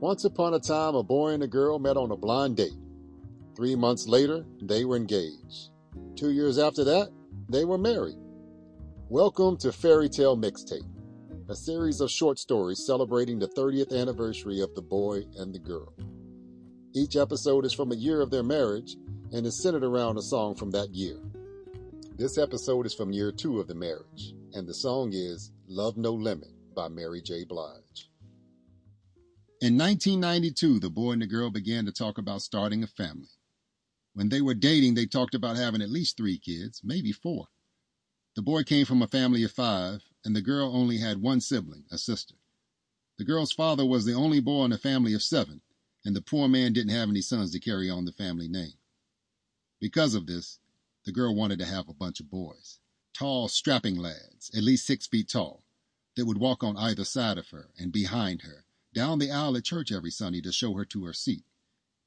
Once upon a time, a boy and a girl met on a blind date. Three months later, they were engaged. Two years after that, they were married. Welcome to Fairytale Mixtape, a series of short stories celebrating the 30th anniversary of the boy and the girl. Each episode is from a year of their marriage and is centered around a song from that year. This episode is from year two of the marriage, and the song is Love No Limit by Mary J. Blige. In 1992, the boy and the girl began to talk about starting a family. When they were dating, they talked about having at least three kids, maybe four. The boy came from a family of five, and the girl only had one sibling, a sister. The girl's father was the only boy in a family of seven, and the poor man didn't have any sons to carry on the family name. Because of this, the girl wanted to have a bunch of boys, tall, strapping lads, at least six feet tall, that would walk on either side of her and behind her, down the aisle at church every Sunday to show her to her seat.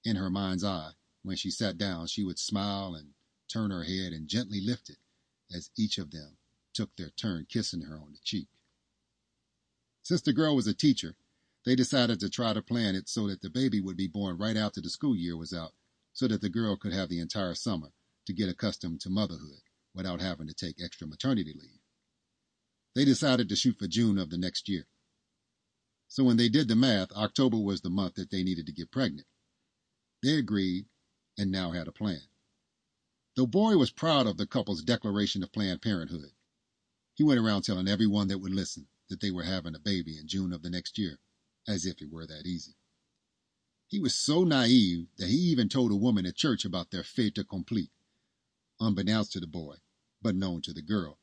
In her mind's eye, when she sat down, she would smile and turn her head and gently lift it as each of them took their turn kissing her on the cheek. Since the girl was a teacher, they decided to try to plan it so that the baby would be born right after the school year was out, so that the girl could have the entire summer to get accustomed to motherhood without having to take extra maternity leave. They decided to shoot for June of the next year. So when they did the math, October was the month that they needed to get pregnant. They agreed and now had a plan. The boy was proud of the couple's declaration of Planned Parenthood. He went around telling everyone that would listen that they were having a baby in June of the next year, as if it were that easy. He was so naive that he even told a woman at church about their fait accompli. Unbeknownst to the boy, but known to the girl,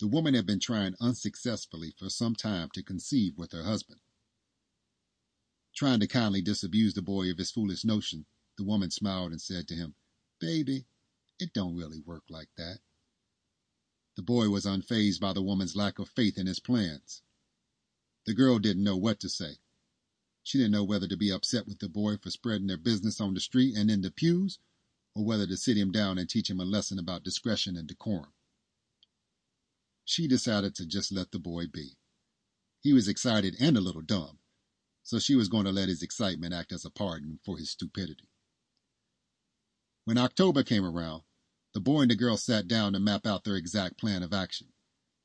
the woman had been trying unsuccessfully for some time to conceive with her husband. Trying to kindly disabuse the boy of his foolish notion, the woman smiled and said to him, Baby, it don't really work like that. The boy was unfazed by the woman's lack of faith in his plans. The girl didn't know what to say. She didn't know whether to be upset with the boy for spreading their business on the street and in the pews, or whether to sit him down and teach him a lesson about discretion and decorum. She decided to just let the boy be. He was excited and a little dumb, so she was going to let his excitement act as a pardon for his stupidity. When October came around, the boy and the girl sat down to map out their exact plan of action.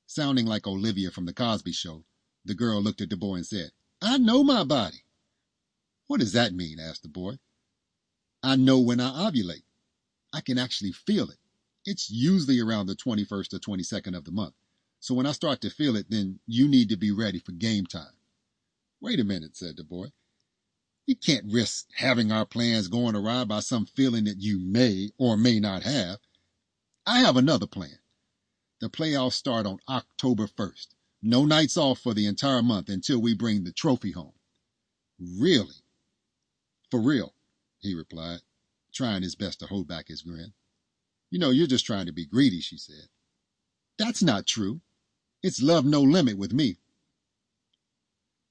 Sounding like Olivia from The Cosby Show, the girl looked at the boy and said, I know my body. What does that mean? asked the boy. I know when I ovulate. I can actually feel it. It's usually around the 21st or 22nd of the month. So when I start to feel it, then you need to be ready for game time. Wait a minute, said the boy. We can't risk having our plans going awry by some feeling that you may or may not have. I have another plan. The playoffs start on October 1st. No nights off for the entire month until we bring the trophy home. Really? For real, he replied, trying his best to hold back his grin. You know, you're just trying to be greedy, she said. That's not true. It's love no limit with me.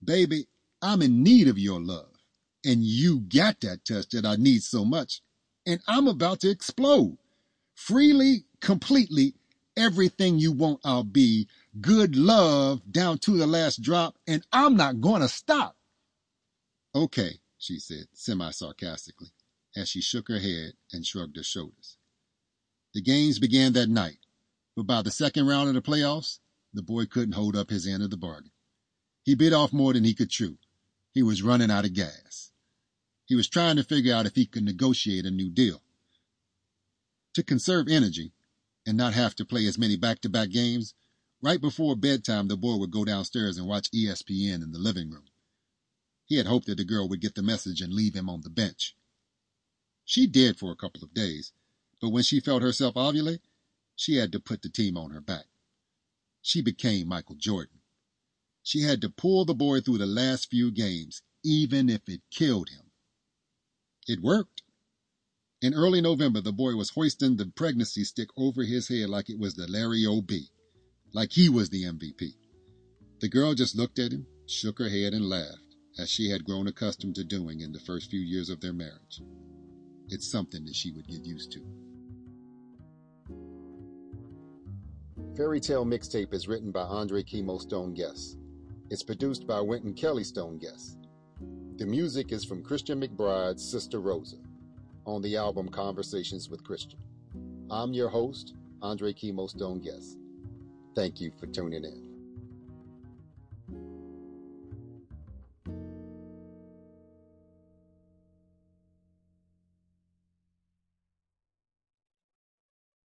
Baby, I'm in need of your love and you got that touch that I need so much. And I'm about to explode. Freely, completely, everything you want, I'll be. Good love down to the last drop, and I'm not going to stop. Okay, she said, semi sarcastically, as she shook her head and shrugged her shoulders. The games began that night, but by the second round of the playoffs, the boy couldn't hold up his end of the bargain. He bit off more than he could chew. He was running out of gas. He was trying to figure out if he could negotiate a new deal. To conserve energy and not have to play as many back to back games, right before bedtime, the boy would go downstairs and watch ESPN in the living room. He had hoped that the girl would get the message and leave him on the bench. She did for a couple of days, but when she felt herself ovulate, she had to put the team on her back. She became Michael Jordan. She had to pull the boy through the last few games, even if it killed him. It worked. In early November, the boy was hoisting the pregnancy stick over his head like it was the Larry O'Brien, like he was the MVP. The girl just looked at him, shook her head, and laughed, as she had grown accustomed to doing in the first few years of their marriage. It's something that she would get used to. Fairytale Mixtape is written by Andre Kimo Stone Guess. It's produced by Wynton Kelly Stone Guess. The music is from Christian McBride's Sister Rosa on the album Conversations with Christian. I'm your host, Andre Kimo Stone Guess. Thank you for tuning in.